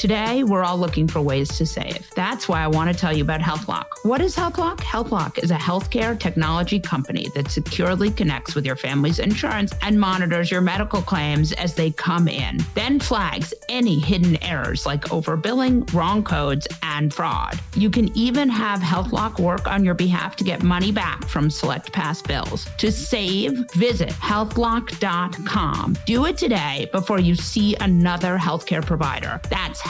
Today, we're all looking for ways to save. That's why I want to tell you about HealthLock. What is HealthLock? HealthLock is a healthcare technology company that securely connects with your family's insurance and monitors your medical claims as they come in, then flags any hidden errors like overbilling, wrong codes, and fraud. You can even have HealthLock work on your behalf to get money back from select past bills. To save, visit healthlock.com. Do it today before you see another healthcare provider. That's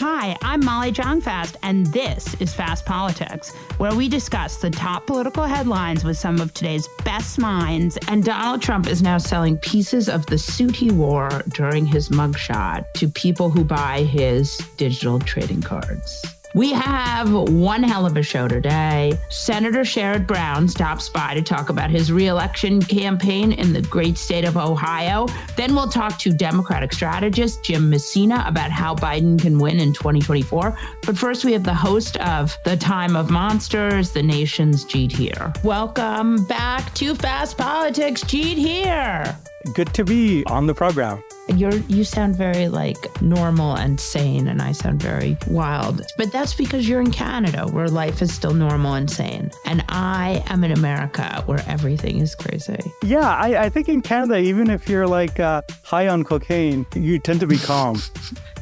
Hi, I'm Molly Jong-Fast, and this is Fast Politics, where we discuss the top political headlines with some of today's best minds. And Donald Trump is now selling pieces of the suit he wore during his mugshot to people who buy his digital trading cards. We have one hell of a show today. Senator Sherrod Brown stops by to talk about his reelection campaign in the great state of Ohio. Then we'll talk to Democratic strategist Jim Messina about how Biden can win in 2024. But first, we have the host of The Time of Monsters, the nation's Jeet Heer. Welcome back to Fast Politics, Jeet Heer. Good to be on the program. You're you sound very like normal and sane, and I sound very wild. But that's because you're in Canada, where life is still normal and sane, and I am in America, where everything is crazy. Yeah, I, I think in Canada, even if you're like uh, high on cocaine, you tend to be calm.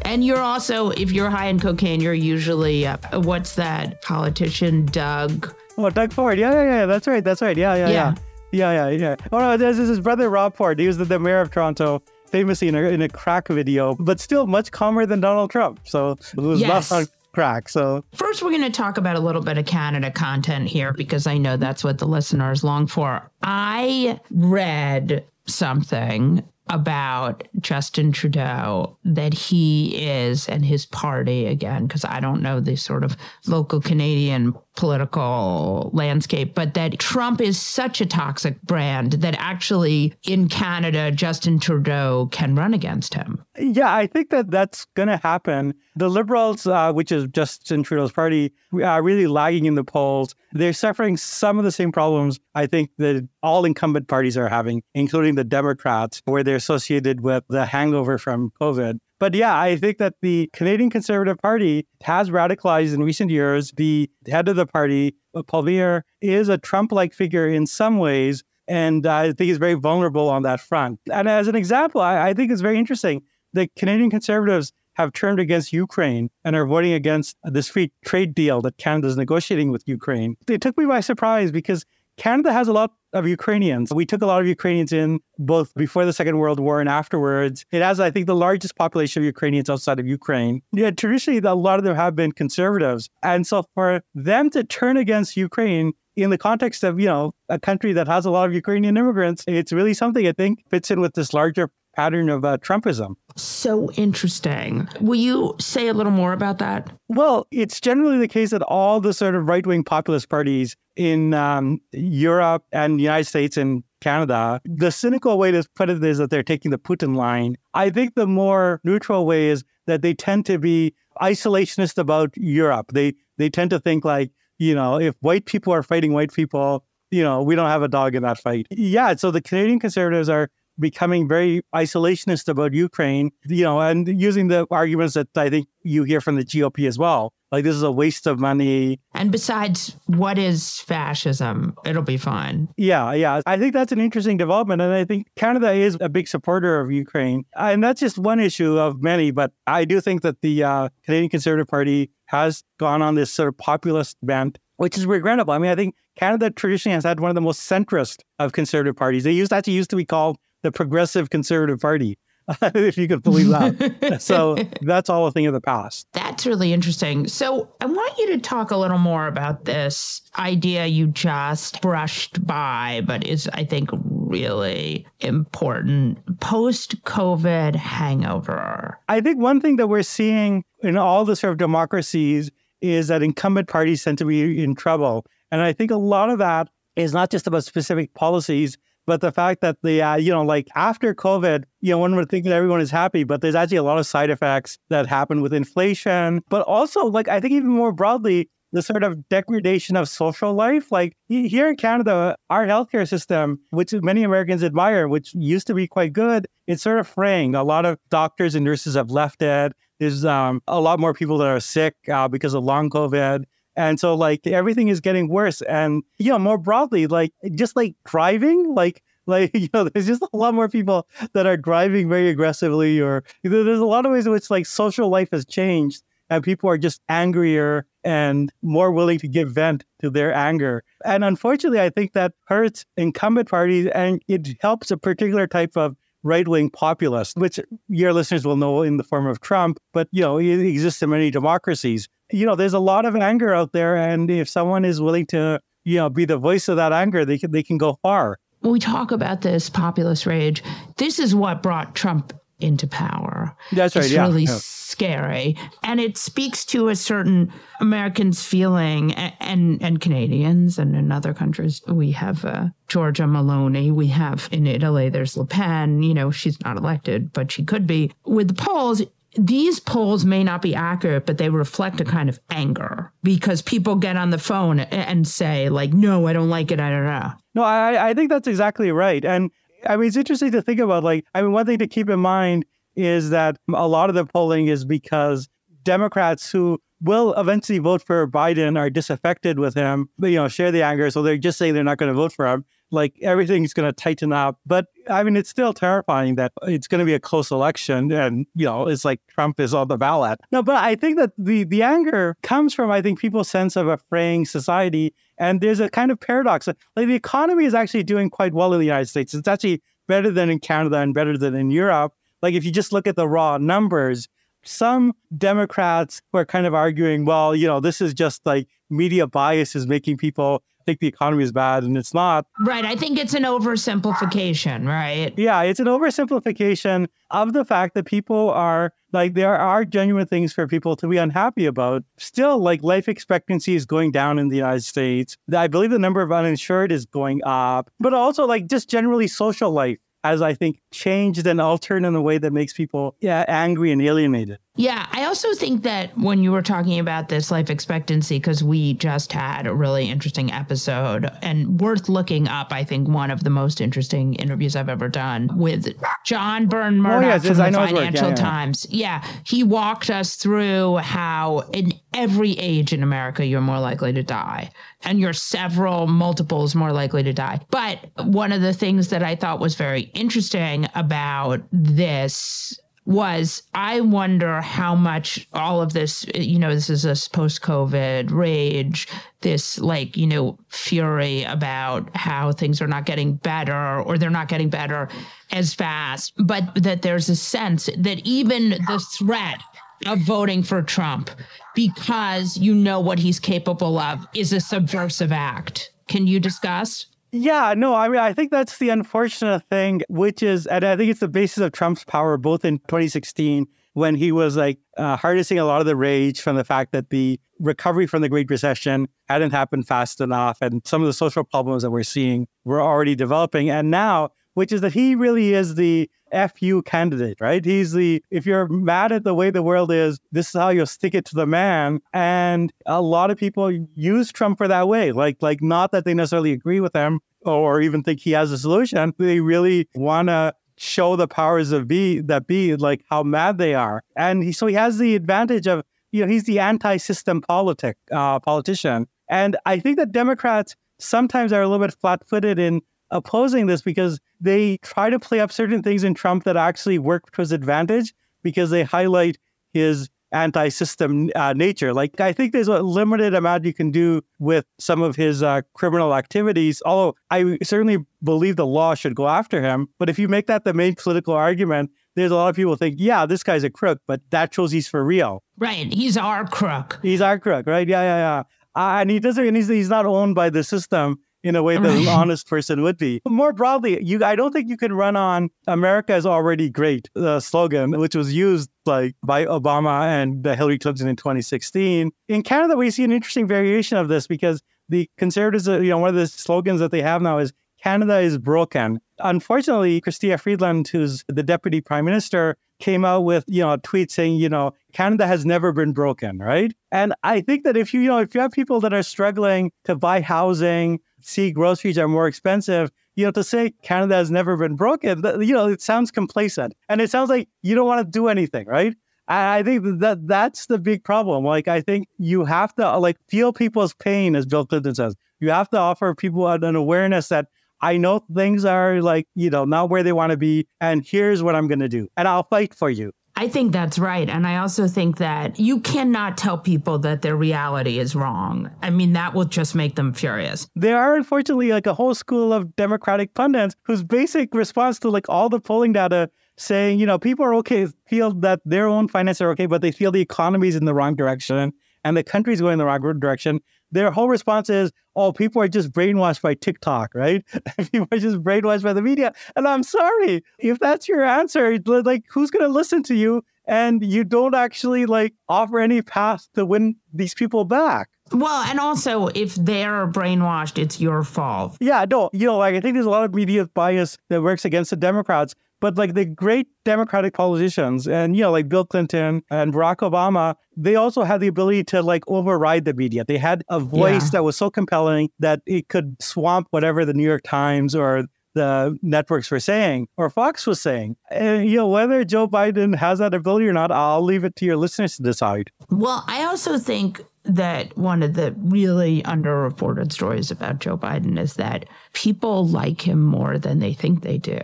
And you're also, if you're high in cocaine, you're usually uh, what's that politician, Doug? Oh, Doug Ford. Yeah, yeah, yeah. That's right. That's right. Yeah, yeah, yeah. yeah. Yeah, yeah, yeah. Oh no, this is his brother Rob Ford. He was the, the mayor of Toronto famously in a, in a crack video, but still much calmer than Donald Trump. So it was yes. on crack. So first, we're going to talk about a little bit of Canada content here because I know that's what the listeners long for. I read something about Justin Trudeau that he is and his party again because I don't know the sort of local Canadian political landscape, but that Trump is such a toxic brand that actually in Canada, Justin Trudeau can run against him. Yeah, I think that that's going to happen. The Liberals, uh, which is Justin Trudeau's party, are really lagging in the polls. They're suffering some of the same problems I think that all incumbent parties are having, including the Democrats, where they're associated with the hangover from COVID. But yeah, I think that the Canadian Conservative Party has radicalized in recent years. The head of the party, Paul Poilievre, is a Trump like figure in some ways. And I think he's very vulnerable on that front. And as an example, I, I think it's very interesting. The Canadian Conservatives have turned against Ukraine and are voting against this free trade deal that Canada is negotiating with Ukraine. It took me by surprise because Canada has a lot of Ukrainians. We took a lot of Ukrainians in both before the Second World War and afterwards. It has, I think, the largest population of Ukrainians outside of Ukraine. Yeah, traditionally, a lot of them have been conservatives. And so for them to turn against Ukraine in the context of, you know, a country that has a lot of Ukrainian immigrants, it's really something I think fits in with this larger pattern of uh, Trumpism. So interesting. Will you say a little more about that? Well, it's generally the case that all the sort of right wing populist parties in um, Europe and the United States and Canada, the cynical way to put it is that they're taking the Putin line. I think the more neutral way is that they tend to be isolationist about Europe. They they tend to think like, you know, if white people are fighting white people, you know, we don't have a dog in that fight. Yeah, so the Canadian conservatives are becoming very isolationist about Ukraine, you know, and using the arguments that I think you hear from the GOP as well. Like this is a waste of money. And besides, what is fascism? It'll be fine. Yeah, yeah. I think that's an interesting development. And I think Canada is a big supporter of Ukraine. And that's just one issue of many. But I do think that the uh, Canadian Conservative Party has gone on this sort of populist bent which is regrettable. I mean, I think Canada traditionally has had one of the most centrist of conservative parties. They used actually used to be called the Progressive Conservative Party, if you could believe that. so that's all a thing of the past. That's really interesting. So I want you to talk a little more about this idea you just brushed by, but is, I think, really important post COVID hangover. I think one thing that we're seeing in all the sort of democracies is that incumbent parties tend to be in trouble. And I think a lot of that is not just about specific policies, but the fact that the, uh, you know, like after COVID, you know, one would think that everyone is happy, but there's actually a lot of side effects that happen with inflation. But also, like, I think even more broadly, the sort of degradation of social life. Like here in Canada, our healthcare system, which many Americans admire, which used to be quite good, it's sort of fraying. A lot of doctors and nurses have left it. There's um, a lot more people that are sick uh, because of long COVID. And so like everything is getting worse. And you know, more broadly, like just like driving, like like you know, there's just a lot more people that are driving very aggressively, or you know, there's a lot of ways in which like social life has changed, and people are just angrier and more willing to give vent to their anger. And unfortunately, I think that hurts incumbent parties, and it helps a particular type of right wing populist, which your listeners will know in the form of Trump, but you know, it exists in many democracies you know, there's a lot of anger out there, and if someone is willing to, you know, be the voice of that anger, they can they can go far. When we talk about this populist rage, this is what brought Trump into power. That's right. It's yeah. really yeah. scary, and it speaks to a certain Americans' feeling, and and, and Canadians, and in other countries we have uh, Giorgia Meloni. We have in Italy, there's Le Pen. You know, she's not elected, but she could be. With the polls, these polls may not be accurate, but they reflect a kind of anger because people get on the phone and say, like, no, I don't like it. I don't know. No, I, I think that's exactly right. And I mean, it's interesting to think about, like, I mean, one thing to keep in mind is that a lot of the polling is because Democrats who will eventually vote for Biden are disaffected with him, you know, share the anger. So they're just saying they're not going to vote for him like everything's going to tighten up. But I mean, it's still terrifying that it's going to be a close election and, you know, it's like Trump is on the ballot. No, but I think that the, the anger comes from, I think, people's sense of a fraying society. And there's a kind of paradox. Like the economy is actually doing quite well in the United States. It's actually better than in Canada and better than in Europe. Like if you just look at the raw numbers, some Democrats who are kind of arguing, well, you know, this is just like media bias is making people think the economy is bad and it's not. Right. I think it's an oversimplification, right? Yeah, it's an oversimplification of the fact that people are like, there are genuine things for people to be unhappy about. Still, like, life expectancy is going down in the United States. I believe the number of uninsured is going up, but also, like, just generally social life has, I think, changed and altered in a way that makes people yeah, angry and alienated. Yeah, I also think that when you were talking about this life expectancy, because we just had a really interesting episode and worth looking up, I think one of the most interesting interviews I've ever done with John Burn-Murdoch oh, yes, from the Financial yeah, yeah. Times. Yeah, he walked us through how in every age in America, you're more likely to die and you're several multiples more likely to die. But one of the things that I thought was very interesting about this was I wonder how much all of this, you know, this is this post COVID rage, this like, you know, fury about how things are not getting better or they're not getting better as fast, but that there's a sense that even the threat of voting for Trump because you know what he's capable of is a subversive act. Can you discuss? Yeah, no, I mean, I think that's the unfortunate thing, which is, and I think it's the basis of Trump's power, both in 2016 when he was like uh, harnessing a lot of the rage from the fact that the recovery from the Great Recession hadn't happened fast enough, and some of the social problems that we're seeing were already developing. And now which is that he really is the FU candidate, right? He's the, if you're mad at the way the world is, this is how you'll stick it to the man. And a lot of people use Trump for that way. Like, like not that they necessarily agree with him or even think he has a solution. They really want to show the powers of be that be like how mad they are. And he, so he has the advantage of, you know, he's the anti-system politic uh, politician. And I think that Democrats sometimes are a little bit flat-footed in opposing this because they try to play up certain things in Trump that actually work to his advantage because they highlight his anti-system uh, nature. Like I think there's a limited amount you can do with some of his uh, criminal activities. Although I certainly believe the law should go after him, but if you make that the main political argument, there's a lot of people think, yeah, this guy's a crook, but that shows he's for real. Right, he's our crook. He's our crook, right? Yeah, yeah, yeah. Uh, and he doesn't. He's, he's not owned by the system in a way that an honest person would be. More broadly, you I don't think you can run on America is already great, the slogan, which was used like by Obama and Hillary Clinton in 2016. In Canada, we see an interesting variation of this because the conservatives, uh, you know, one of the slogans that they have now is Canada is broken. Unfortunately, Chrystia Freeland, who's the deputy prime minister, came out with, you know, a tweet saying, you know, Canada has never been broken, right? And I think that if you, you know, if you have people that are struggling to buy housing, see groceries are more expensive, you know, to say Canada has never been broken, you know, it sounds complacent. And it sounds like you don't want to do anything, right? I think that that's the big problem. Like, I think you have to like feel people's pain, as Bill Clinton says. You have to offer people an awareness that I know things are like, you know, not where they want to be. And here's what I'm going to do. And I'll fight for you. I think that's right. And I also think that you cannot tell people that their reality is wrong. I mean, that will just make them furious. There are unfortunately like a whole school of Democratic pundits whose basic response to like all the polling data saying, you know, people are okay, feel that their own finances are okay, but they feel the economy is in the wrong direction and the country's going in the wrong direction their whole response is, oh, people are just brainwashed by TikTok, right? people are just brainwashed by the media. And I'm sorry, if that's your answer, like who's going to listen to you? And you don't actually like offer any path to win these people back. Well, and also if they're brainwashed, it's your fault. Yeah, no, you know, like I think there's a lot of media bias that works against the Democrats. But like the great Democratic politicians and, you know, like Bill Clinton and Barack Obama, they also had the ability to like override the media. They had a voice yeah. that was so compelling that it could swamp whatever the New York Times or the networks were saying or Fox was saying. And, you know, whether Joe Biden has that ability or not, I'll leave it to your listeners to decide. Well, I also think that one of the really underreported stories about Joe Biden is that people like him more than they think they do.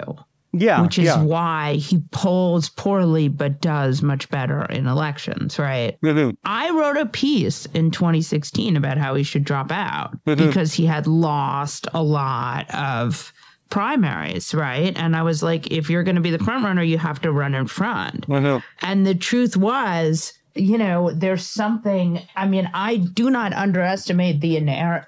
Yeah. Which is yeah. why he polls poorly but does much better in elections, right? Mm-hmm. I wrote a piece in 2016 about how he should drop out mm-hmm. because he had lost a lot of primaries, right? And I was like, if you're going to be the front runner, you have to run in front. Mm-hmm. And the truth was, you know, there's something. I mean, I do not underestimate the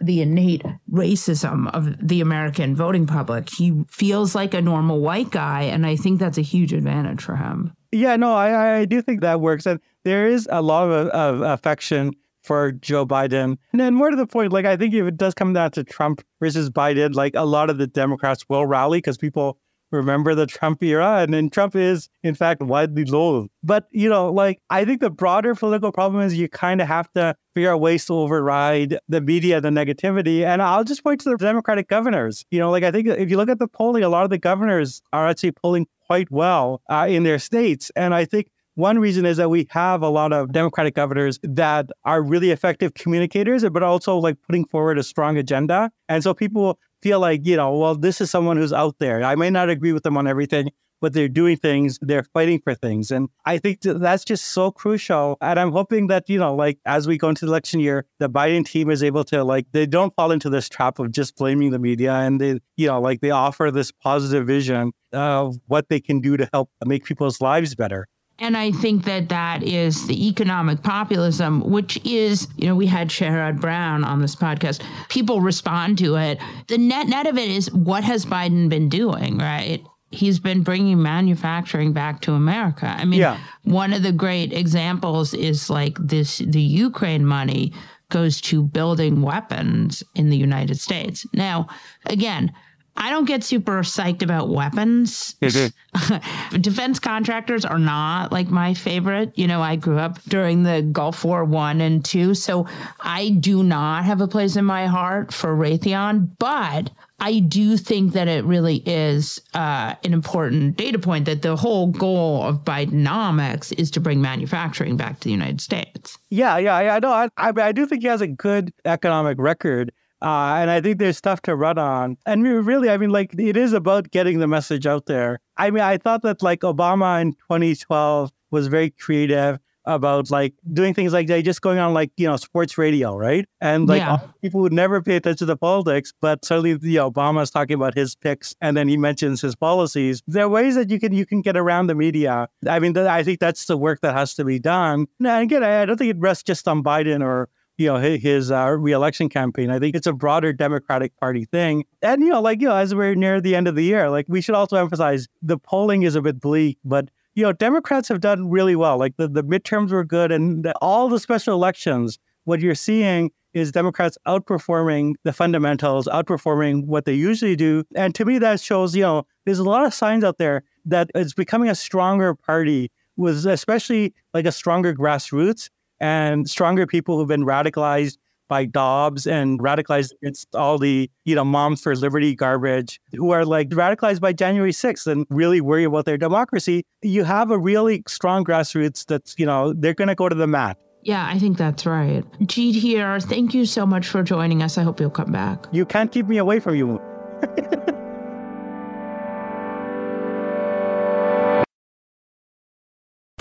the innate racism of the American voting public. He feels like a normal white guy, and I think that's a huge advantage for him. Yeah, no, I, I do think that works, and there is a lot of, of affection for Joe Biden. And then more to the point, like I think if it does come down to Trump versus Biden, like a lot of the Democrats will rally because people remember the Trump era. And then Trump is, in fact, widely loathed. But, you know, like, I think the broader political problem is you kind of have to figure out ways to override the media, the negativity. And I'll just point to the Democratic governors. You know, like, I think if you look at the polling, a lot of the governors are actually polling quite well uh, in their states. And I think one reason is that we have a lot of Democratic governors that are really effective communicators, but also like putting forward a strong agenda. And so people feel like, you know, well, this is someone who's out there. I may not agree with them on everything, but they're doing things, they're fighting for things. And I think that's just so crucial. And I'm hoping that, you know, like as we go into the election year, the Biden team is able to, like, they don't fall into this trap of just blaming the media and they, you know, like they offer this positive vision of what they can do to help make people's lives better. And I think that that is the economic populism, which is, you know, we had Sherrod Brown on this podcast. People respond to it. The net net of it is what has Biden been doing, right? He's been bringing manufacturing back to America. I mean, yeah. one of the great examples is like this the Ukraine money goes to building weapons in the United States. Now, again, I don't get super psyched about weapons. Defense contractors are not like my favorite. You know, I grew up during the Gulf War one and two, so I do not have a place in my heart for Raytheon, but I do think that it really is uh, an important data point that the whole goal of Bidenomics is to bring manufacturing back to the United States. Yeah, yeah, I know. I, I, I do think he has a good economic record. Uh, and I think there's stuff to run on. And really, I mean, like, it is about getting the message out there. I mean, I thought that, like, Obama in 2012 was very creative about like doing things like that, just going on like you know sports radio, right? And like yeah. people would never pay attention to politics, but suddenly you know, Obama's talking about his picks, and then he mentions his policies. There are ways that you can you can get around the media. I mean, I think that's the work that has to be done. And again, I don't think it rests just on Biden or you know, his uh, reelection campaign. I think it's a broader Democratic Party thing. And, you know, like, you know, as we're near the end of the year, like, we should also emphasize the polling is a bit bleak, but, you know, Democrats have done really well. Like, the, the midterms were good, and the, all the special elections, what you're seeing is Democrats outperforming the fundamentals, outperforming what they usually do. And to me, that shows, you know, there's a lot of signs out there that it's becoming a stronger party with especially like a stronger grassroots and stronger people who've been radicalized by Dobbs and radicalized against all the, you know, moms for liberty garbage who are like radicalized by January 6th and really worry about their democracy. You have a really strong grassroots that's, you know, they're going to go to the mat. Yeah, I think that's right. Jeet Heer. Thank you so much for joining us. I hope you'll come back. You can't keep me away from you.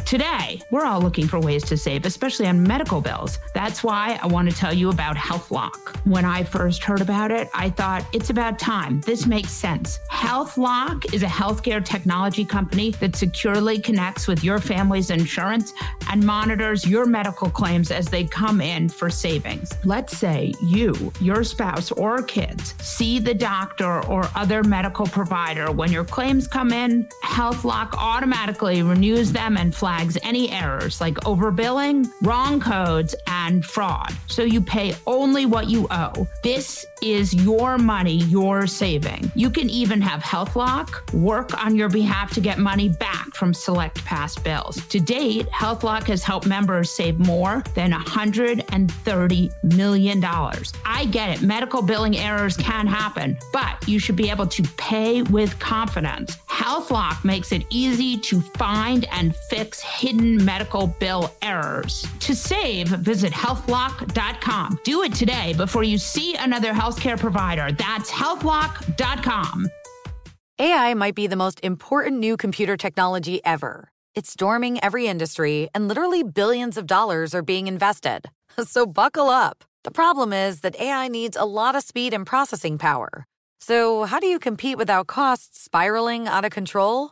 Today, we're all looking for ways to save, especially on medical bills. That's why I want to tell you about HealthLock. When I first heard about it, I thought it's about time. This makes sense. HealthLock is a healthcare technology company that securely connects with your family's insurance and monitors your medical claims as they come in for savings. Let's say you, your spouse, or kids see the doctor or other medical provider when your claims come in, HealthLock automatically renews them and flags flags any errors like overbilling, wrong codes, and fraud. So you pay only what you owe. This is your money you're saving. You can even have HealthLock work on your behalf to get money back from select past bills. To date, HealthLock has helped members save more than $130 million. I get it, medical billing errors can happen, but you should be able to pay with confidence. HealthLock makes it easy to find and fix hidden medical bill errors. To save, visit healthlock.com. Do it today before you see another healthcare provider. That's healthlock.com. AI might be the most important new computer technology ever. It's storming every industry, and literally billions of dollars are being invested. So buckle up. The problem is that AI needs a lot of speed and processing power. So, how do you compete without costs spiraling out of control?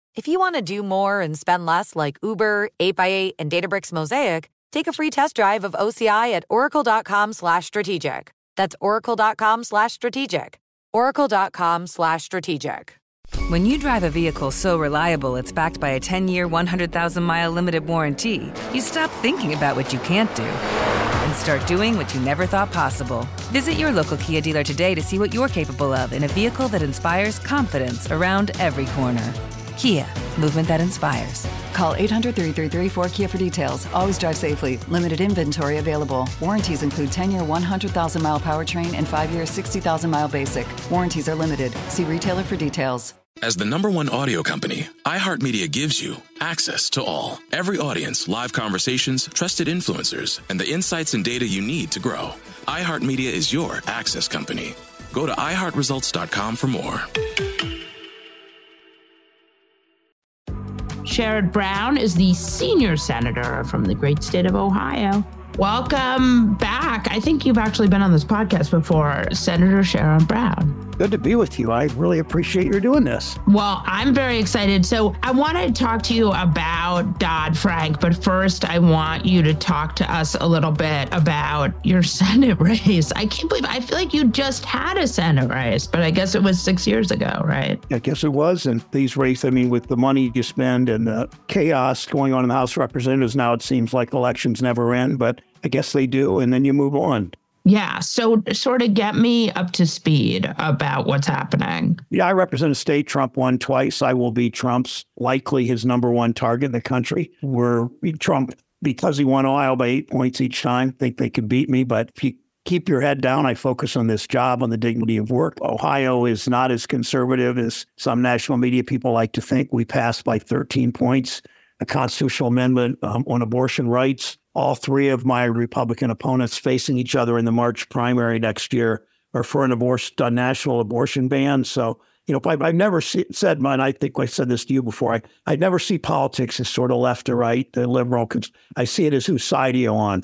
If you want to do more and spend less like Uber, 8x8, and Databricks Mosaic, take a free test drive of OCI at oracle.com slash strategic. That's oracle.com slash strategic. oracle.com slash strategic. When you drive a vehicle so reliable it's backed by a 10-year, 100,000-mile limited warranty, you stop thinking about what you can't do and start doing what you never thought possible. Visit your local Kia dealer today to see what you're capable of in a vehicle that inspires confidence around every corner. Kia, movement that inspires. Call 800 333 4KIA for details. Always drive safely. Limited inventory available. Warranties include 10 year 100,000 mile powertrain and 5 year 60,000 mile basic. Warranties are limited. See retailer for details. As the number one audio company, iHeartMedia gives you access to all. Every audience, live conversations, trusted influencers, and the insights and data you need to grow. iHeartMedia is your access company. Go to iHeartResults.com for more. Sherrod Brown is the senior senator from the great state of Ohio. Welcome back. I think you've actually been on this podcast before, Senator Sherrod Brown. Good to be with you. I really appreciate your doing this. Well, I'm very excited. So, I want to talk to you about Dodd Frank, but first, I want you to talk to us a little bit about your Senate race. I can't believe I feel like you just had a Senate race, but I guess it was six years ago, right? I guess it was. And these races, I mean, with the money you spend and the chaos going on in the House of Representatives now, it seems like elections never end, but I guess they do. And then you move on. Yeah. So, sort of get me up to speed about what's happening. Yeah, I represent a state. Trump won twice. I will be Trump's likely his number one target in the country. We're Trump because he won Ohio by eight points each time. Think they could beat me, but if you keep your head down, I focus on this job, on the dignity of work. Ohio is not as conservative as some national media people like to think. We passed by 13 points a constitutional amendment um, on abortion rights all three of my Republican opponents facing each other in the March primary next year are for an abortion, a national abortion ban. So, you know, I, have never see, said, and I think I said this to you before, I, I never see politics as sort of left or right, the liberal. I see it as whose side are you on?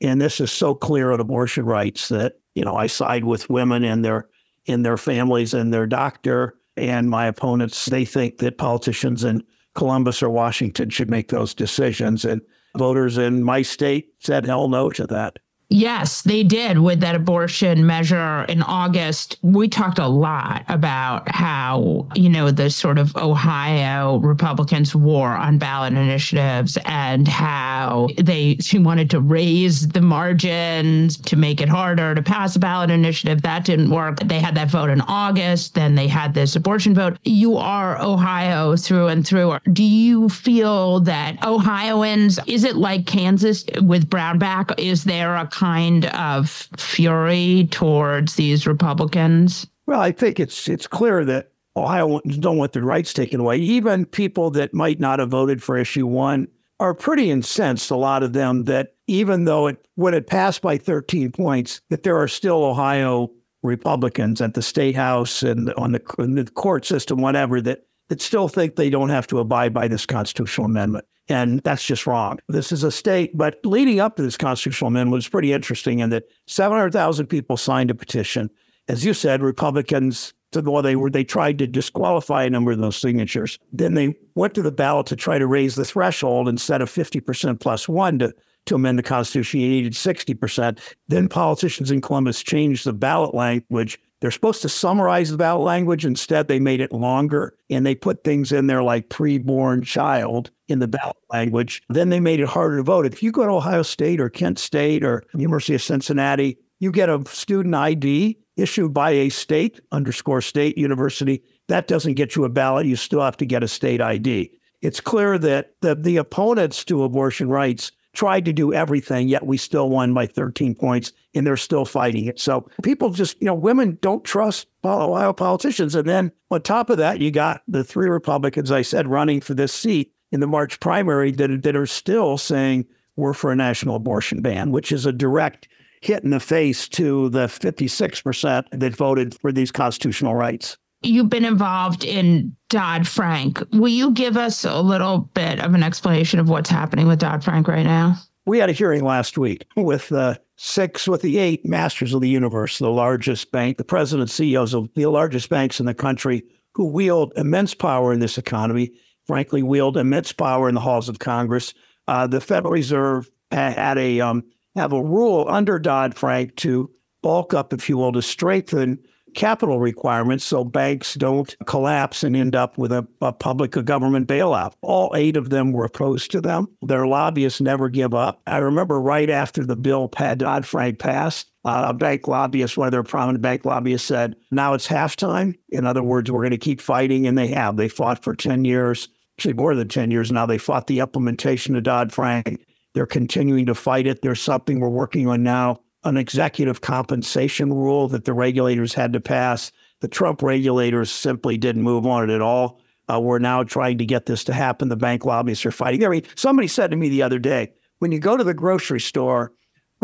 And this is so clear on abortion rights that, you know, I side with women and their, in their families and their doctor. And my opponents, they think that politicians in Columbus or Washington should make those decisions. And voters in my state said hell no to that. Yes, they did with that abortion measure in August. We talked a lot about how, you know, the sort of Ohio Republicans' war on ballot initiatives and how they wanted to raise the margins to make it harder to pass a ballot initiative. That didn't work. They had that vote in August. Then they had this abortion vote. You are Ohio through and through. Do you feel that Ohioans, is it like Kansas with Brownback? Is there a kind of fury towards these Republicans? Well, I think it's it's clear that Ohioans don't want their rights taken away. Even people that might not have voted for issue one are pretty incensed. A lot of them that even though it when it passed by 13 points, that there are still Ohio Republicans at the state house and on the, the court system, whatever, that that still think they don't have to abide by this constitutional amendment. And that's just wrong. This is a state, but leading up to this constitutional amendment was pretty interesting in that 700,000 people signed a petition. As you said, Republicans, well, they were they tried to disqualify a number of those signatures. Then they went to the ballot to try to raise the threshold instead of 50% plus one to, to amend the Constitution. You needed 60%. Then politicians in Columbus changed the ballot language they're supposed to summarize the ballot language. Instead, they made it longer and they put things in there like preborn child in the ballot language. Then they made it harder to vote. If you go to Ohio State or Kent State or University of Cincinnati, you get a student ID issued by a state underscore state university. That doesn't get you a ballot. You still have to get a state ID. It's clear that the, the opponents to abortion rights tried to do everything, yet we still won by 13 points and they're still fighting it. So people just, you know, women don't trust Ohio politicians. And then on top of that, you got the three Republicans, I said, running for this seat in the March primary that, that are still saying we're for a national abortion ban, which is a direct hit in the face to the 56% that voted for these constitutional rights you've been involved in Dodd Frank. Will you give us a little bit of an explanation of what's happening with Dodd Frank right now? We had a hearing last week with uh, six, with the eight masters of the universe, the largest bank, the president, CEOs of the largest banks in the country, who wield immense power in this economy. Frankly, wield immense power in the halls of Congress. Uh, the Federal Reserve had a um, have a rule under Dodd Frank to bulk up, if you will, to strengthen capital requirements so banks don't collapse and end up with a, a public or government bailout. All eight of them were opposed to them. Their lobbyists never give up. I remember right after the bill Dodd Frank passed, uh, a bank lobbyist, one of their prominent bank lobbyists said, now it's halftime. In other words, we're going to keep fighting. And they have. They fought for 10 years, actually more than 10 years now. They fought the implementation of Dodd Frank. They're continuing to fight it. There's something we're working on now an executive compensation rule that the regulators had to pass. The Trump regulators simply didn't move on it at all. Uh, we're now trying to get this to happen. The bank lobbyists are fighting. I mean, somebody said to me the other day, when you go to the grocery store,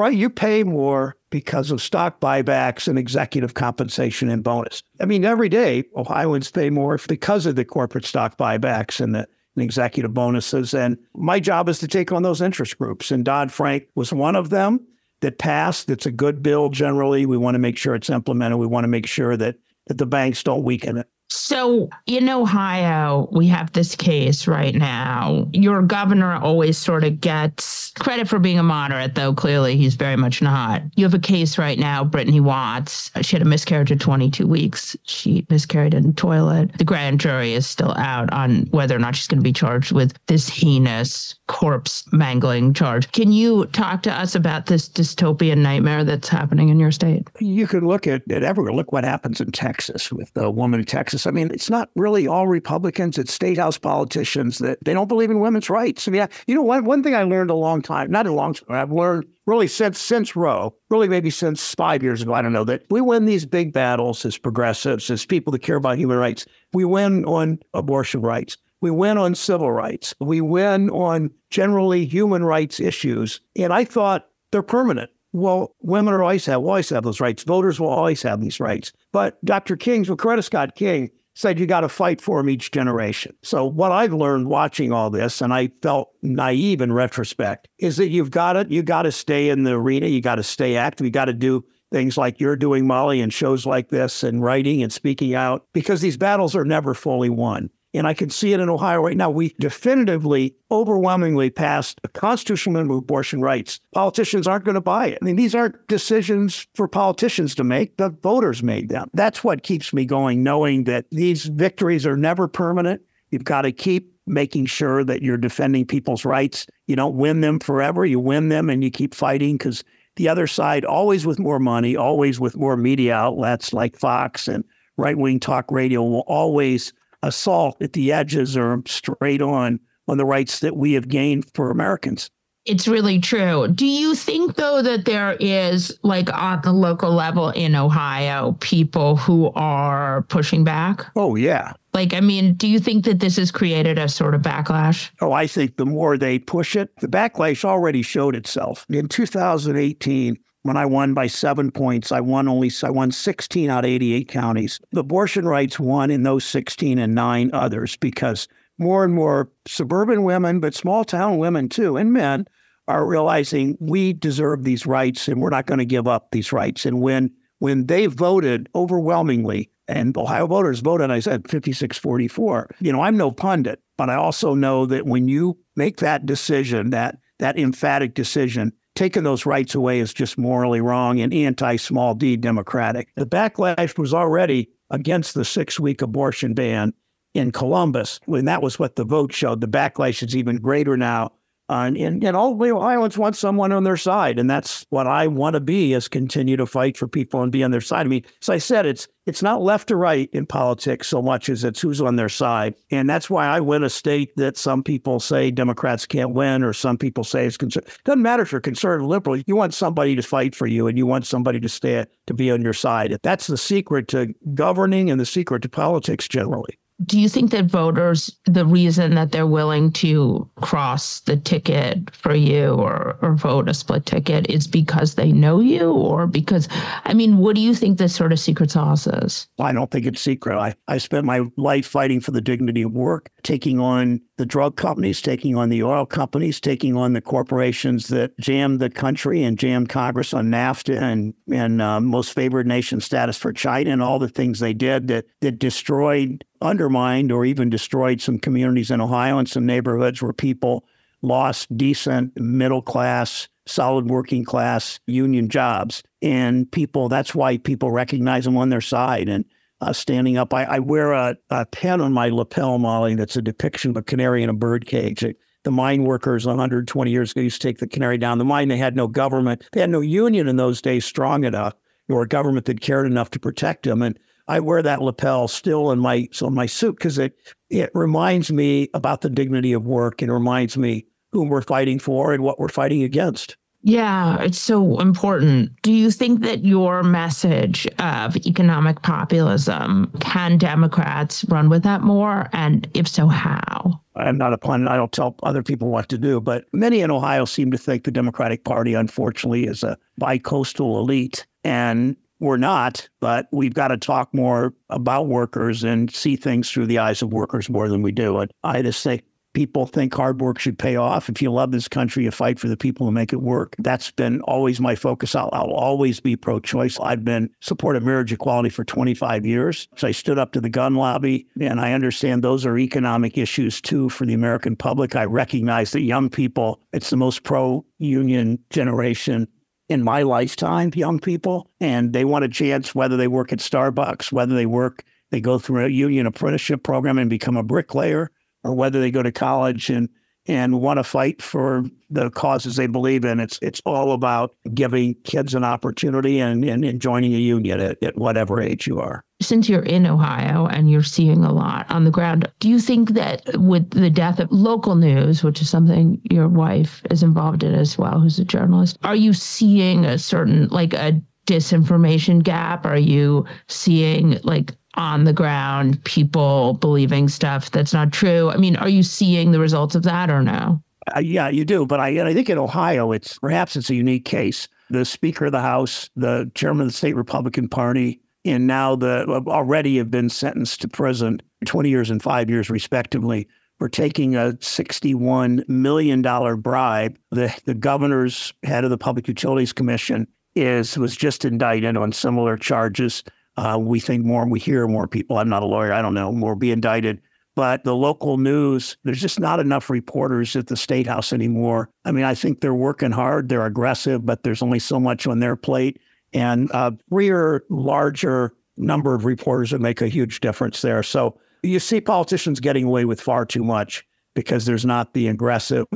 right, you pay more because of stock buybacks and executive compensation and bonus. I mean, every day Ohioans pay more because of the corporate stock buybacks and the and executive bonuses. And my job is to take on those interest groups. And Dodd Frank was one of them that passed. It's a good bill generally. We want to make sure it's implemented. We want to make sure that, that the banks don't weaken it. So in Ohio, we have this case right now. Your governor always sort of gets credit for being a moderate, though clearly he's very much not. You have a case right now, Brittany Watts. She had a miscarriage of 22 weeks. She miscarried in a toilet. The grand jury is still out on whether or not she's going to be charged with this heinous corpse mangling charge. Can you talk to us about this dystopian nightmare that's happening in your state? You could look at, at everywhere. Look what happens in Texas with the woman in Texas. I mean, it's not really all Republicans. It's state house politicians that they don't believe in women's rights. I mean, you know, one, one thing I learned a long time, not a long time, I've learned really since since Roe, really maybe since five years ago, I don't know, that we win these big battles as progressives, as people that care about human rights. We win on abortion rights. We win on civil rights. We win on generally human rights issues. And I thought they're permanent. Well, women are always have, always have those rights. Voters will always have these rights. But Dr. King's, well, Coretta Scott King said you got to fight for them each generation. So what I've learned watching all this, and I felt naive in retrospect, is that you've got to you got to stay in the arena. You got to stay active. You got to do things like you're doing, Molly, and shows like this, and writing and speaking out, because these battles are never fully won. And I can see it in Ohio right now. We definitively, overwhelmingly passed a constitutional minimum of abortion rights. Politicians aren't going to buy it. I mean, these aren't decisions for politicians to make. The voters made them. That's what keeps me going, knowing that these victories are never permanent. You've got to keep making sure that you're defending people's rights. You don't win them forever. You win them and you keep fighting because the other side, always with more money, always with more media outlets like Fox and right wing talk radio, will always assault at the edges or straight on on the rights that we have gained for Americans. It's really true. Do you think, though, that there is, like on the local level in Ohio, people who are pushing back? Oh, yeah. Like, I mean, do you think that this has created a sort of backlash? Oh, I think the more they push it, the backlash already showed itself. In 2018, when I won by seven points, I won only I won 16 out of 88 counties. The abortion rights won in those 16 and nine others because more and more suburban women, but small town women too, and men are realizing we deserve these rights and we're not going to give up these rights. And when when they voted overwhelmingly, and Ohio voters voted, I said 56-44. You know, I'm no pundit, but I also know that when you make that decision, that that emphatic decision, taking those rights away is just morally wrong and anti small d democratic. The backlash was already against the six week abortion ban in Columbus when that was what the vote showed. The backlash is even greater now and, and, all Ohioans want someone on their side, and that's what I want to be: is continue to fight for people and be on their side. I mean, as I said, it's it's not left or right in politics so much as it's who's on their side, and that's why I win a state that some people say Democrats can't win, or some people say it's conservative. Doesn't matter if you're conservative or liberal. You want somebody to fight for you, and you want somebody to stay to be on your side. That's the secret to governing and the secret to politics generally do you think that voters, the reason that they're willing to cross the ticket for you or, or vote a split ticket is because they know you or because, I mean, what do you think the sort of secret sauce is? I don't think it's secret. I, I spent my life fighting for the dignity of work, taking on the drug companies, taking on the oil companies, taking on the corporations that jammed the country and jammed Congress on NAFTA and, and uh, most favored nation status for China and all the things they did that, that destroyed undermined or even destroyed some communities in Ohio and some neighborhoods where people lost decent middle class, solid working class union jobs. And people, that's why people recognize them on their side and uh, standing up. I, I wear a, a, pen on my lapel, Molly, that's a depiction of a canary in a bird cage. It, the mine workers 120 years ago used to take the canary down the mine. They had no government. They had no union in those days strong enough or a government that cared enough to protect them. And I wear that lapel still in my so in my suit because it it reminds me about the dignity of work and reminds me whom we're fighting for and what we're fighting against. Yeah, it's so important. Do you think that your message of economic populism can Democrats run with that more? And if so, how? I'm not a pundit. I don't tell other people what to do, but many in Ohio seem to think the Democratic Party, unfortunately, is a bi-coastal elite. And we're not, but we've got to talk more about workers and see things through the eyes of workers more than we do. And I just think people think hard work should pay off. If you love this country, you fight for the people who make it work. That's been always my focus. I'll, I'll always be pro-choice. I've been supportive marriage equality for 25 years. So I stood up to the gun lobby, and I understand those are economic issues too for the American public. I recognize that young people, it's the most pro-union generation in my lifetime, young people, and they want a chance whether they work at Starbucks, whether they work, they go through a union apprenticeship program and become a bricklayer, or whether they go to college and and want to fight for the causes they believe in. It's it's all about giving kids an opportunity and, and, and joining a union at, at whatever age you are. Since you're in Ohio and you're seeing a lot on the ground, do you think that with the death of local news, which is something your wife is involved in as well, who's a journalist, are you seeing a certain like a disinformation gap? Are you seeing like on the ground people believing stuff that's not true? I mean, are you seeing the results of that or no? Uh, yeah, you do. But I, I think in Ohio, it's perhaps it's a unique case. The Speaker of the House, the Chairman of the State Republican Party, and now the already have been sentenced to prison 20 years and five years, respectively, for taking a $61 million bribe. The, the governor's head of the Public Utilities Commission is was just indicted on similar charges. Uh, we think more, we hear more people. I'm not a lawyer. I don't know. More be indicted. But the local news, there's just not enough reporters at the state house anymore. I mean, I think they're working hard. They're aggressive, but there's only so much on their plate. And a freer, larger number of reporters that make a huge difference there. So you see politicians getting away with far too much because there's not the aggressive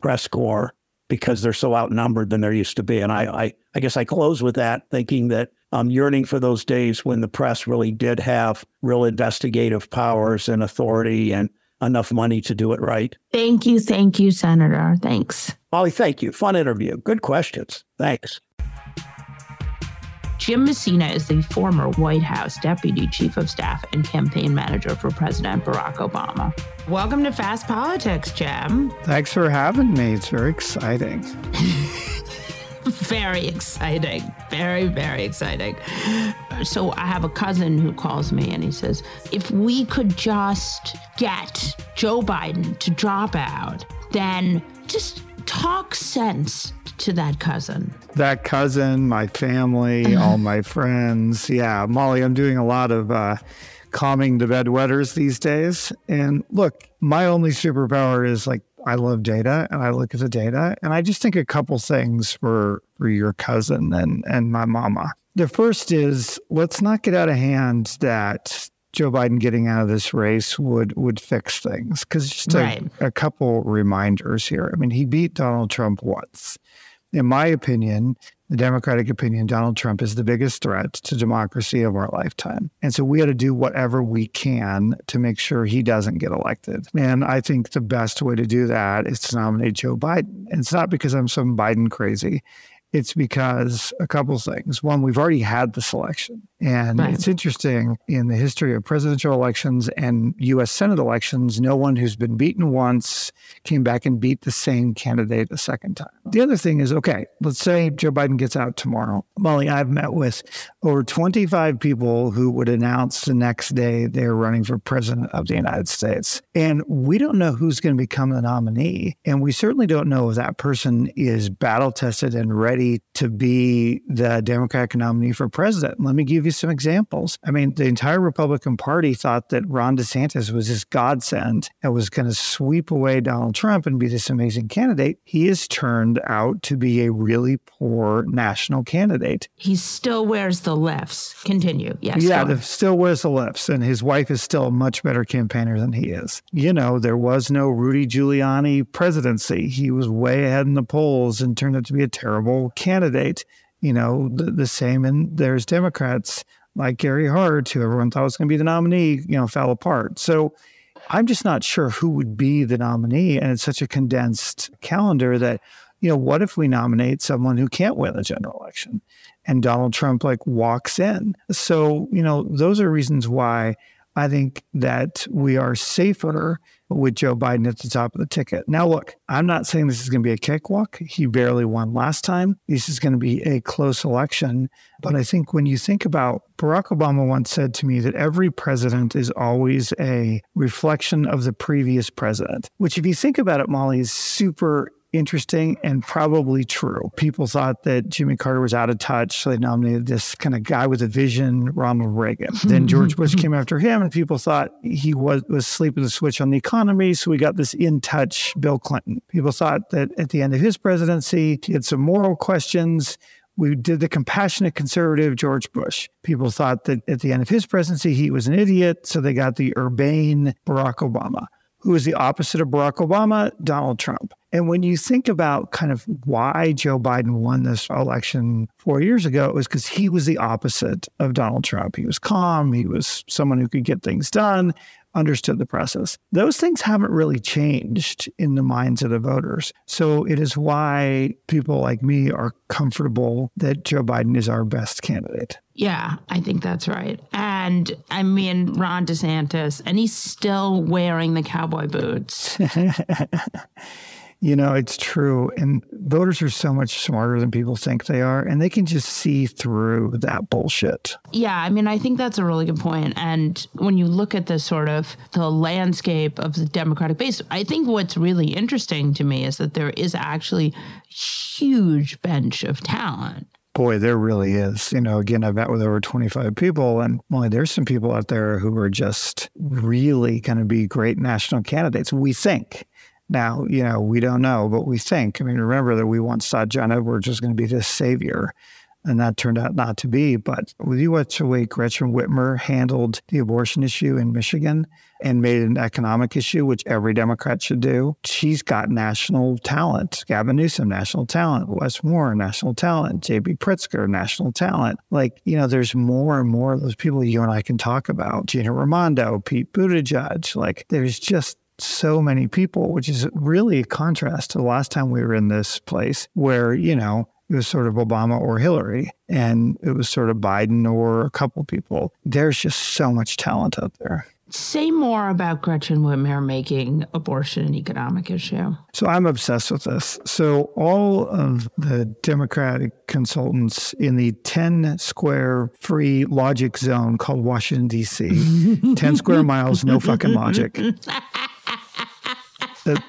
press corps because they're so outnumbered than there used to be. And I, I, I guess I close with that, thinking that I'm yearning for those days when the press really did have real investigative powers and authority and enough money to do it right. Thank you. Thank you, Senator. Thanks. Molly, thank you. Fun interview. Good questions. Thanks. Jim Messina is the former White House Deputy Chief of Staff and Campaign Manager for President Barack Obama. Welcome to Fast Politics, Jim. Thanks for having me. It's very exciting. very exciting. Very, very exciting. So I have a cousin who calls me and he says, if we could just get Joe Biden to drop out, then just talk sense to that cousin? That cousin, my family, all my friends. Yeah, Molly, I'm doing a lot of uh, calming the bedwetters these days. And look, my only superpower is like I love data and I look at the data and I just think a couple things for for your cousin and and my mama. The first is let's not get out of hand that Joe Biden getting out of this race would would fix things. Because just right. a, a couple reminders here. I mean, he beat Donald Trump once. In my opinion, the Democratic opinion, Donald Trump is the biggest threat to democracy of our lifetime. And so we got to do whatever we can to make sure he doesn't get elected. And I think the best way to do that is to nominate Joe Biden. And it's not because I'm some Biden crazy. It's because a couple things. One, we've already had the selection. And right. it's interesting in the history of presidential elections and US Senate elections, no one who's been beaten once came back and beat the same candidate a second time. The other thing is okay, let's say Joe Biden gets out tomorrow. Molly, I've met with over 25 people who would announce the next day they're running for president of the United States. And we don't know who's going to become the nominee. And we certainly don't know if that person is battle tested and ready to be the Democratic nominee for president. Let me give you some examples. I mean, the entire Republican Party thought that Ron DeSantis was this godsend and was going to sweep away Donald Trump and be this amazing candidate. He has turned out to be a really poor national candidate. He still wears the lifts. Continue. Yes. Yeah, the, still wears the lifts. And his wife is still a much better campaigner than he is. You know, there was no Rudy Giuliani presidency. He was way ahead in the polls and turned out to be a terrible candidate. You know, the, the same, and there's Democrats like Gary Hart, who everyone thought was going to be the nominee, you know, fell apart. So I'm just not sure who would be the nominee. And it's such a condensed calendar that, you know, what if we nominate someone who can't win the general election and Donald Trump like walks in? So, you know, those are reasons why I think that we are safer with Joe Biden at the top of the ticket. Now, look, I'm not saying this is going to be a cakewalk. He barely won last time. This is going to be a close election. But I think when you think about Barack Obama once said to me that every president is always a reflection of the previous president, which, if you think about it, Molly, is super interesting and probably true. People thought that Jimmy Carter was out of touch, so they nominated this kind of guy with a vision, Ronald Reagan. then George Bush came after him, and people thought he was was sleeping the switch on the economy, so we got this in touch Bill Clinton. People thought that at the end of his presidency, he had some moral questions. We did the compassionate conservative George Bush. People thought that at the end of his presidency, he was an idiot, so they got the urbane Barack Obama who is the opposite of Barack Obama, Donald Trump. And when you think about kind of why Joe Biden won this election four years ago, it was because he was the opposite of Donald Trump. He was calm, he was someone who could get things done, understood the process. Those things haven't really changed in the minds of the voters. So it is why people like me are comfortable that Joe Biden is our best candidate. Yeah, I think that's right. And I mean, Ron DeSantis, and he's still wearing the cowboy boots. You know, it's true. And voters are so much smarter than people think they are, and they can just see through that bullshit. Yeah, I mean, I think that's a really good point. And when you look at the sort of the landscape of the Democratic base, I think what's really interesting to me is that there is actually huge bench of talent. Boy, there really is. You know, again, I've met with over 25 people, and boy, there's some people out there who are just really going to be great national candidates. We think. Now, you know, we don't know, but we think. I mean, remember that we once thought John Edwards was going to be this savior, and that turned out not to be. But with you watch the way Gretchen Whitmer handled the abortion issue in Michigan and made it an economic issue, which every Democrat should do, she's got national talent. Gavin Newsom, national talent. Wes Moore, national talent. J.B. Pritzker, national talent. Like, you know, there's more and more of those people you and I can talk about. Gina Raimondo, Pete Buttigieg. Like, there's just so many people, which is really a contrast to the last time we were in this place where, you know, it was sort of Obama or Hillary, and it was sort of Biden or a couple people. There's just so much talent out there. Say more about Gretchen Whitmer making abortion an economic issue. So I'm obsessed with this. So all of the Democratic consultants in the 10 square free logic zone called Washington, D.C., 10 square miles, no fucking logic.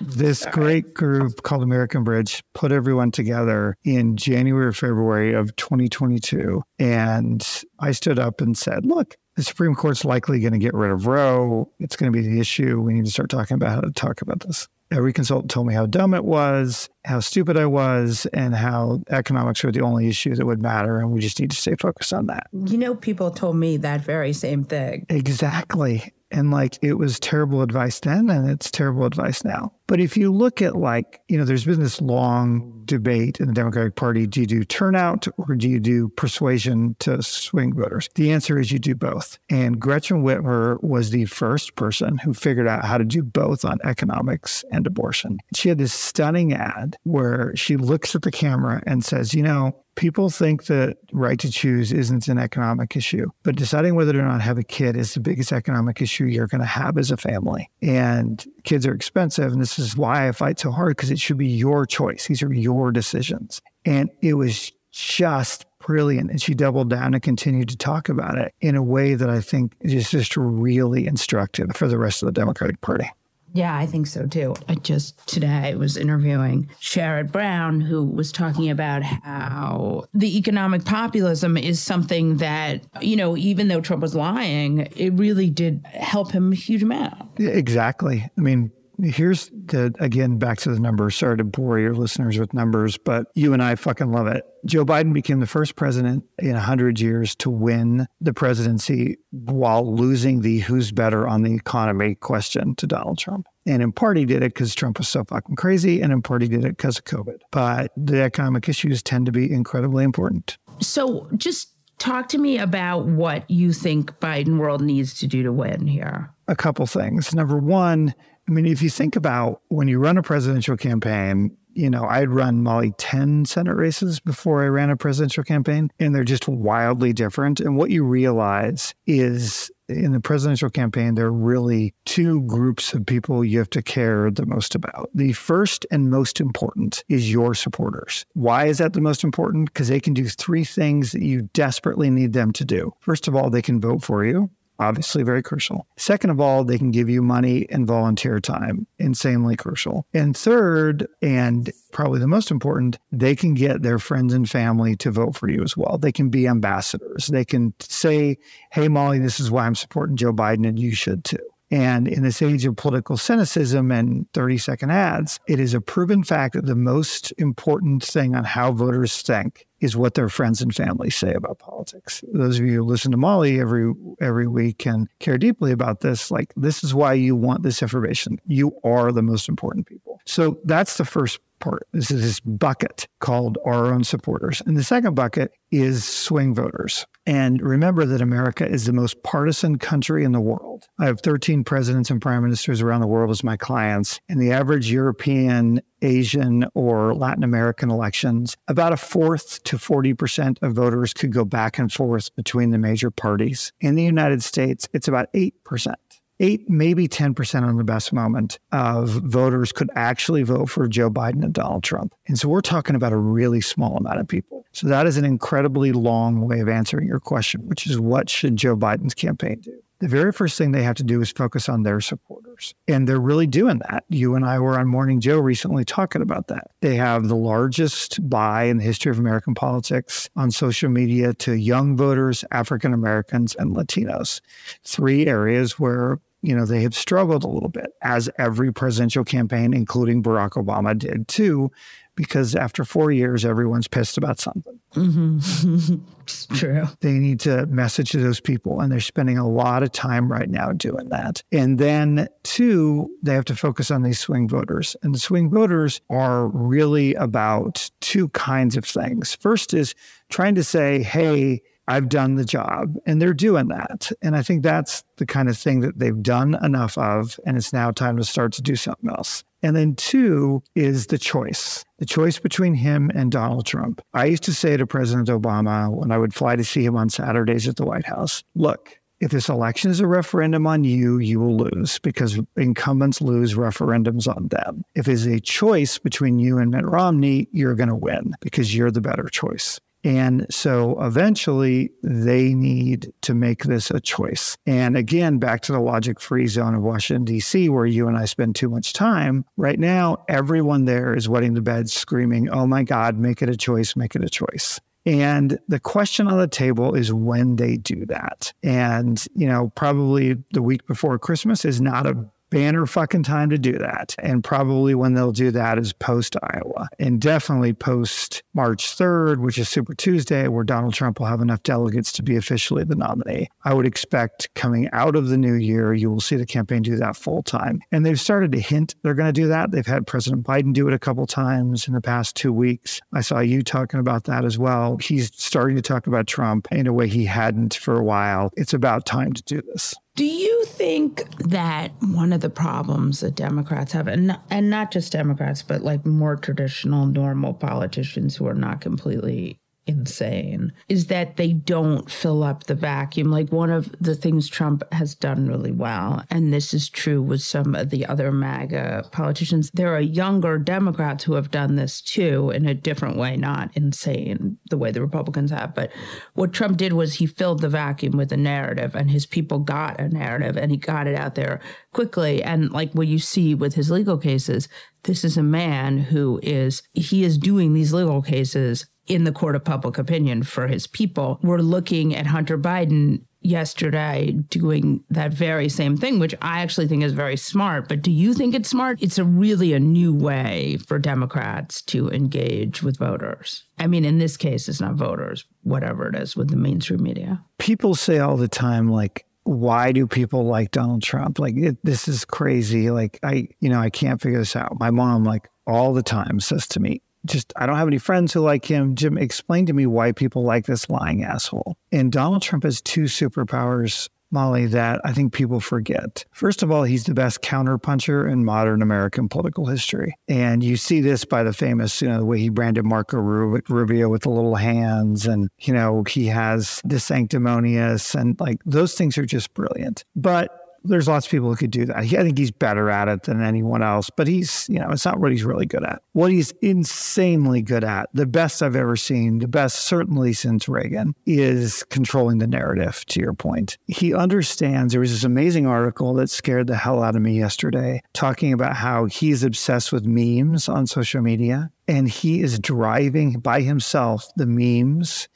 this great group called American Bridge put everyone together in January or February of 2022. And I stood up and said, look, the Supreme Court's likely going to get rid of Roe. It's going to be the issue. We need to start talking about how to talk about this. Every consultant told me how dumb it was, how stupid I was, and how economics were the only issue that would matter. And we just need to stay focused on that. You know, people told me that very same thing. Exactly. And like it was terrible advice then, and it's terrible advice now. But if you look at like, you know, there's been this long debate in the Democratic Party do you do turnout or do you do persuasion to swing voters? The answer is you do both. And Gretchen Whitmer was the first person who figured out how to do both on economics and abortion. She had this stunning ad where she looks at the camera and says, you know, people think that right to choose isn't an economic issue, but deciding whether or not to have a kid is the biggest economic issue you're going to have as a family. And kids are expensive. And this is why I fight so hard because it should be your choice. These are your decisions. And it was just brilliant. And she doubled down and continued to talk about it in a way that I think is just really instructive for the rest of the Democratic Party. Yeah, I think so too. I just today was interviewing Sherrod Brown, who was talking about how the economic populism is something that, you know, even though Trump was lying, it really did help him a huge amount. Exactly. I mean, Here's the again back to the numbers. Sorry to bore your listeners with numbers, but you and I fucking love it. Joe Biden became the first president in 100 years to win the presidency while losing the who's better on the economy question to Donald Trump. And in part, he did it because Trump was so fucking crazy, and in part, he did it because of COVID. But the economic issues tend to be incredibly important. So just talk to me about what you think Biden world needs to do to win here. A couple things. Number one, I mean, if you think about when you run a presidential campaign, you know, I'd run Molly 10 Senate races before I ran a presidential campaign, and they're just wildly different. And what you realize is in the presidential campaign, there are really two groups of people you have to care the most about. The first and most important is your supporters. Why is that the most important? Because they can do three things that you desperately need them to do. First of all, they can vote for you obviously very crucial. Second of all, they can give you money and volunteer time, insanely crucial. And third, and probably the most important, they can get their friends and family to vote for you as well. They can be ambassadors. They can say, hey, Molly, this is why I'm supporting Joe Biden, and you should too. And in this age of political cynicism and 30 second ads, it is a proven fact that the most important thing on how voters think is what their friends and family say about politics. Those of you who listen to Molly every every week and care deeply about this, like this is why you want this information. You are the most important people. So that's the first part. This is this bucket called our own supporters. And the second bucket is swing voters. And remember that America is the most partisan country in the world. I have 13 presidents and prime ministers around the world as my clients. And the average European, Asian, or Latin American elections, about a fourth to 40% of voters could go back and forth between the major parties. In the United States, it's about 8% eight, maybe 10% on the best moment of voters could actually vote for Joe Biden and Donald Trump. And so we're talking about a really small amount of people. So that is an incredibly long way of answering your question, which is what should Joe Biden's campaign do? The very first thing they have to do is focus on their supporters. And they're really doing that. You and I were on Morning Joe recently talking about that. They have the largest buy in the history of American politics on social media to young voters, African Americans, and Latinos. Three areas where you know, they have struggled a little bit, as every presidential campaign, including Barack Obama, did too, because after four years, everyone's pissed about something. Mm-hmm. it's true. They need to message to those people, and they're spending a lot of time right now doing that. And then, two, they have to focus on these swing voters. And the swing voters are really about two kinds of things. First is trying to say, hey, I've done the job. And they're doing that. And I think that's the kind of thing that they've done enough of. And it's now time to start to do something else. And then two is the choice, the choice between him and Donald Trump. I used to say to President Obama when I would fly to see him on Saturdays at the White House, look, if this election is a referendum on you, you will lose because incumbents lose referendums on them. If it's a choice between you and Mitt Romney, you're going to win because you're the better choice. And so eventually they need to make this a choice. And again, back to the logic free zone of Washington, D.C., where you and I spend too much time. Right now, everyone there is wetting the bed, screaming, Oh my God, make it a choice, make it a choice. And the question on the table is when they do that. And, you know, probably the week before Christmas is not a banner fucking time to do that. And probably when they'll do that is post Iowa and definitely post March 3rd, which is Super Tuesday, where Donald Trump will have enough delegates to be officially the nominee. I would expect coming out of the new year, you will see the campaign do that full time. And they've started to hint they're going to do that. They've had President Biden do it a couple times in the past two weeks. I saw you talking about that as well. He's starting to talk about Trump in a way he hadn't for a while. It's about time to do this. Do you think that one of the problems that Democrats have, and and not just Democrats, but like more traditional, normal politicians who are not completely insane is that they don't fill up the vacuum. Like one of the things Trump has done really well, and this is true with some of the other MAGA politicians, there are younger Democrats who have done this too in a different way, not insane the way the Republicans have. But what Trump did was he filled the vacuum with a narrative, and his people got a narrative and he got it out there quickly. And like what you see with his legal cases, this is a man who is, he is doing these legal cases in the court of public opinion for his people. We're looking at Hunter Biden yesterday doing that very same thing, which I actually think is very smart. But do you think it's smart? It's a really a new way for Democrats to engage with voters. I mean, in this case, it's not voters, whatever it is with the mainstream media. People say all the time, like, why do people like Donald Trump? Like, it, this is crazy. Like, I, you know, I can't figure this out. My mom, like, all the time says to me, just I don't have any friends who like him. Jim, explain to me why people like this lying asshole. And Donald Trump has two superpowers, Molly, that I think people forget. First of all, he's the best counterpuncher in modern American political history. And you see this by the famous, you know, the way he branded Marco Rubio with the little hands. And, you know, he has DeSanctimonious and like those things are just brilliant. But there's lots of people who could do that. I think he's better at it than anyone else, but he's, you know, it's not what he's really good at. What he's insanely good at, the best I've ever seen, the best certainly since Reagan, is controlling the narrative, to your point. He understands. There was this amazing article that scared the hell out of me yesterday talking about how he's obsessed with memes on social media and he is driving by himself the memes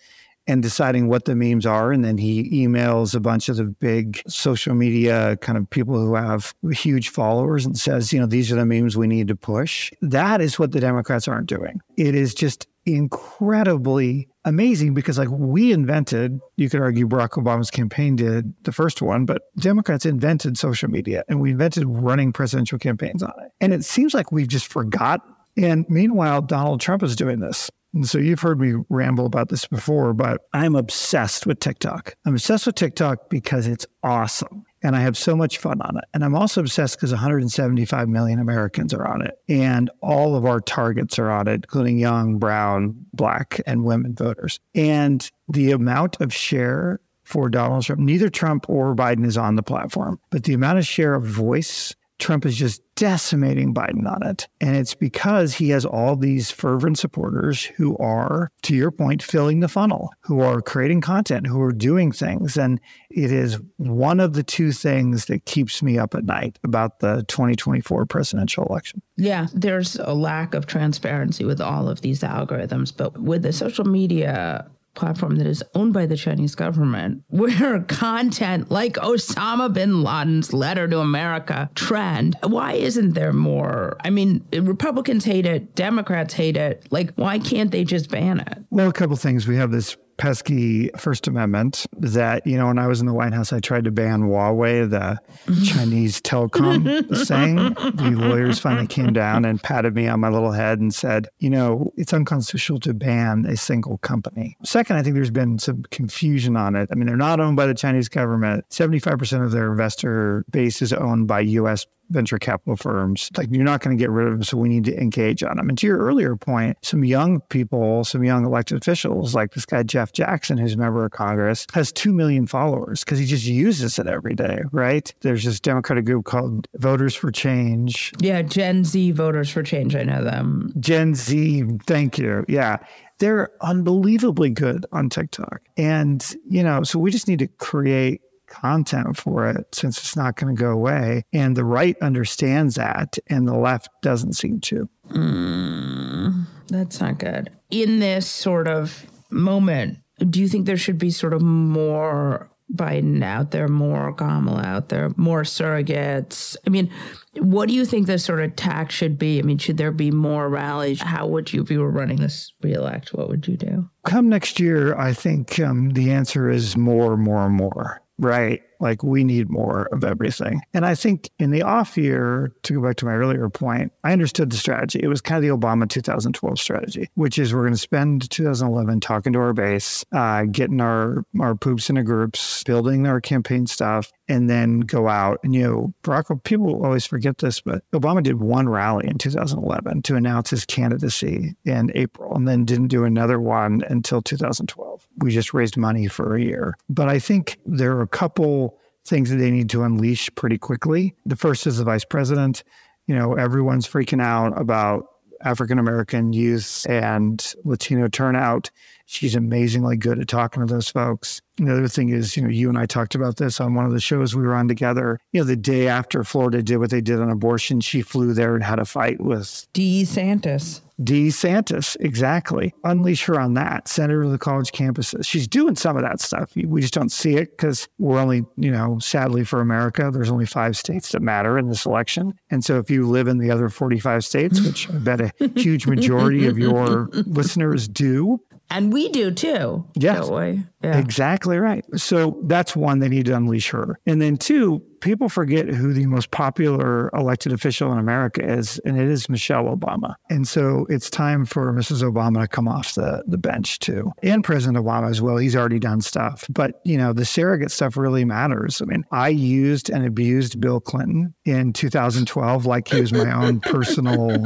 and deciding what the memes are. And then he emails a bunch of the big social media kind of people who have huge followers and says, you know, these are the memes we need to push. That is what the Democrats aren't doing. It is just incredibly amazing because like we invented you could argue barack obama's campaign did the first one but democrats invented social media and we invented running presidential campaigns on it and it seems like we've just forgot and meanwhile donald trump is doing this and so you've heard me ramble about this before, but I'm obsessed with TikTok. I'm obsessed with TikTok because it's awesome and I have so much fun on it. And I'm also obsessed because 175 million Americans are on it. And all of our targets are on it, including young, brown, black, and women voters. And the amount of share for Donald Trump, neither Trump or Biden is on the platform, but the amount of share of voice Trump is just decimating Biden on it. And it's because he has all these fervent supporters who are, to your point, filling the funnel, who are creating content, who are doing things. And it is one of the two things that keeps me up at night about the 2024 presidential election. Yeah, there's a lack of transparency with all of these algorithms, but with the social media platform that is owned by the Chinese government, where content like Osama bin Laden's letter to America trend, why isn't there more? I mean, Republicans hate it, Democrats hate it. Like, why can't they just ban it? Well, a couple things. We have this pesky First Amendment that, you know, when I was in the White House, I tried to ban Huawei, the Chinese telecom thing. The lawyers finally came down and patted me on my little head and said, you know, it's unconstitutional to ban a single company. Second, I think there's been some confusion on it. I mean, they're not owned by the Chinese government. 75% of their investor base is owned by U.S venture capital firms. Like you're not going to get rid of them, so we need to engage on them. And to your earlier point, some young people, some young elected officials, like this guy Jeff Jackson, who's a member of Congress, has two million followers because he just uses it every day, right? There's this Democratic group called Voters for Change. Yeah, Gen Z Voters for Change. I know them. Gen Z, thank you. Yeah they're unbelievably good on TikTok. And, you know, so we just need to create content for it since it's not going to go away. And the right understands that, and the left doesn't seem to. Mm, that's not good. In this sort of moment, do you think there should be sort of more Biden out there, more Kamala out there, more surrogates? I mean, what do you think the sort of tack should be? I mean, should there be more rallies? How would you, if you were running this reelect, what would you do? Come next year, I think um, the answer is more, more, more right? Like we need more of everything. And I think in the off year, to go back to my earlier point, I understood the strategy. It was kind of the Obama 2012 strategy, which is we're going to spend 2011 talking to our base, uh, getting our, our poops into groups, building our campaign stuff, and then go out. And, you know, Barack, people always forget this, but Obama did one rally in 2011 to announce his candidacy in April and then didn't do another one until 2012. We just raised money for a year. But I think there are a couple things that they need to unleash pretty quickly. The first is the vice president. You know, everyone's freaking out about African American youth and Latino turnout. She's amazingly good at talking to those folks. The other thing is, you know, you and I talked about this on one of the shows we were on together. You know, the day after Florida did what they did on abortion, she flew there and had a fight with DeSantis. DeSantis, exactly. Unleash her on that. Send her to the college campuses. She's doing some of that stuff. We just don't see it because we're only, you know, sadly for America, there's only five states that matter in this election. And so if you live in the other 45 states, which I bet a huge majority of your listeners do, and we do too. Yes. Yeah. Exactly right. So that's one, they need to unleash her. And then two, people forget who the most popular elected official in America is, and it is Michelle Obama. And so it's time for Mrs. Obama to come off the, the bench too. And President Obama as well. He's already done stuff. But, you know, the surrogate stuff really matters. I mean, I used and abused Bill Clinton in 2012 like he was my own personal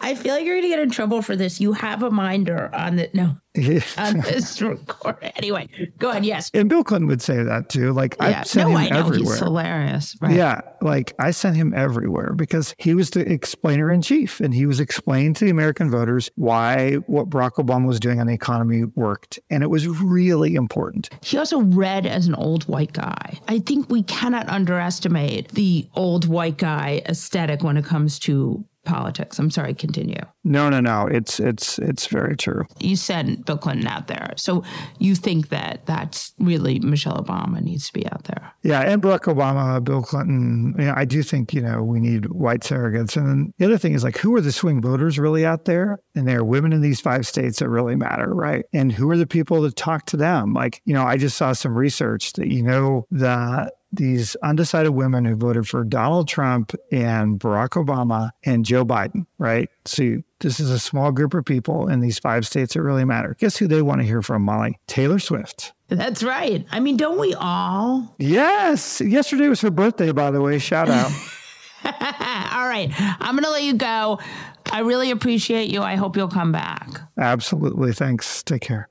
I feel like you're going to get in trouble for this. You have a minder on the no on this record. Anyway, go ahead. Yes, and Bill Clinton would say that too. Like yeah. I sent no, him I everywhere. He's hilarious. Right? Yeah, like I sent him everywhere because he was the explainer in chief, and he was explaining to the American voters why what Barack Obama was doing on the economy worked, and it was really important. He also read as an old white guy. I think we cannot underestimate the old white guy aesthetic when it comes to politics. I'm sorry, continue. No, no, no. It's it's it's very true. You sent Bill Clinton out there, so you think that that's really Michelle Obama needs to be out there. Yeah, and Barack Obama, Bill Clinton. You know, I do think you know we need white surrogates. And the other thing is like, who are the swing voters really out there? And there are women in these five states that really matter, right? And who are the people that talk to them? Like, you know, I just saw some research that you know that these undecided women who voted for Donald Trump and Barack Obama and Joe Biden, right? So this is a small group of people in these five states that really matter. Guess who they want to hear from, Molly? Taylor Swift. That's right. I mean, don't we all? Yes. Yesterday was her birthday, by the way. Shout out. all right. I'm going to let you go. I really appreciate you. I hope you'll come back. Absolutely. Thanks. Take care.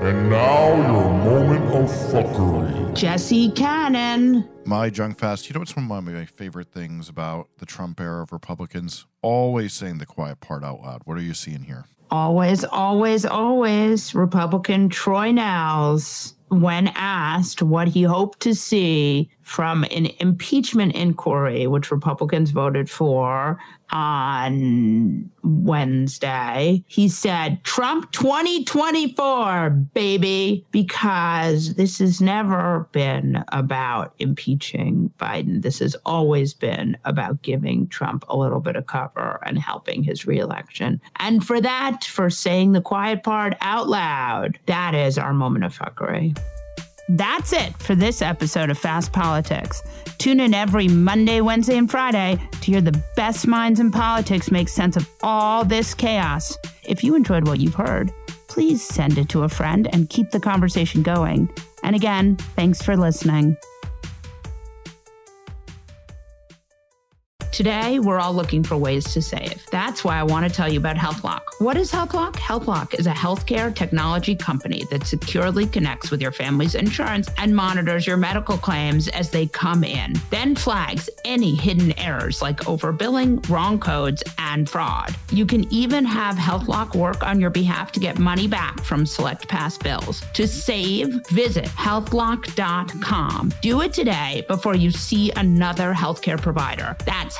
And now your moment of fuckery. Jesse Cannon. My junk fast. You know what's one of my favorite things about the Trump era of Republicans? Always saying the quiet part out loud. What are you seeing here? Always, always, always. Republican Troy Nehls, when asked what he hoped to see from an impeachment inquiry, which Republicans voted for on Wednesday. He said, Trump 2024, baby, because this has never been about impeaching Biden. This has always been about giving Trump a little bit of cover and helping his reelection. And for that, for saying the quiet part out loud, that is our moment of fuckery. That's it for this episode of Fast Politics. Tune in every Monday, Wednesday, and Friday to hear the best minds in politics make sense of all this chaos. If you enjoyed what you've heard, please send it to a friend and keep the conversation going. And again, thanks for listening. Today, we're all looking for ways to save. That's why I want to tell you about HealthLock. What is HealthLock? HealthLock is a healthcare technology company that securely connects with your family's insurance and monitors your medical claims as they come in, then flags any hidden errors like overbilling, wrong codes, and fraud. You can even have HealthLock work on your behalf to get money back from select past bills. To save, visit healthlock.com. Do it today before you see another healthcare provider. That's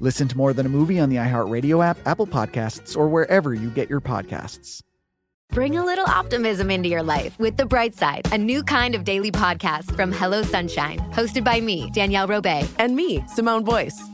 Listen to More Than a Movie on the iHeartRadio app, Apple Podcasts, or wherever you get your podcasts. Bring a little optimism into your life with The Bright Side, a new kind of daily podcast from Hello Sunshine, hosted by me, Danielle Robay. And me, Simone Boyce.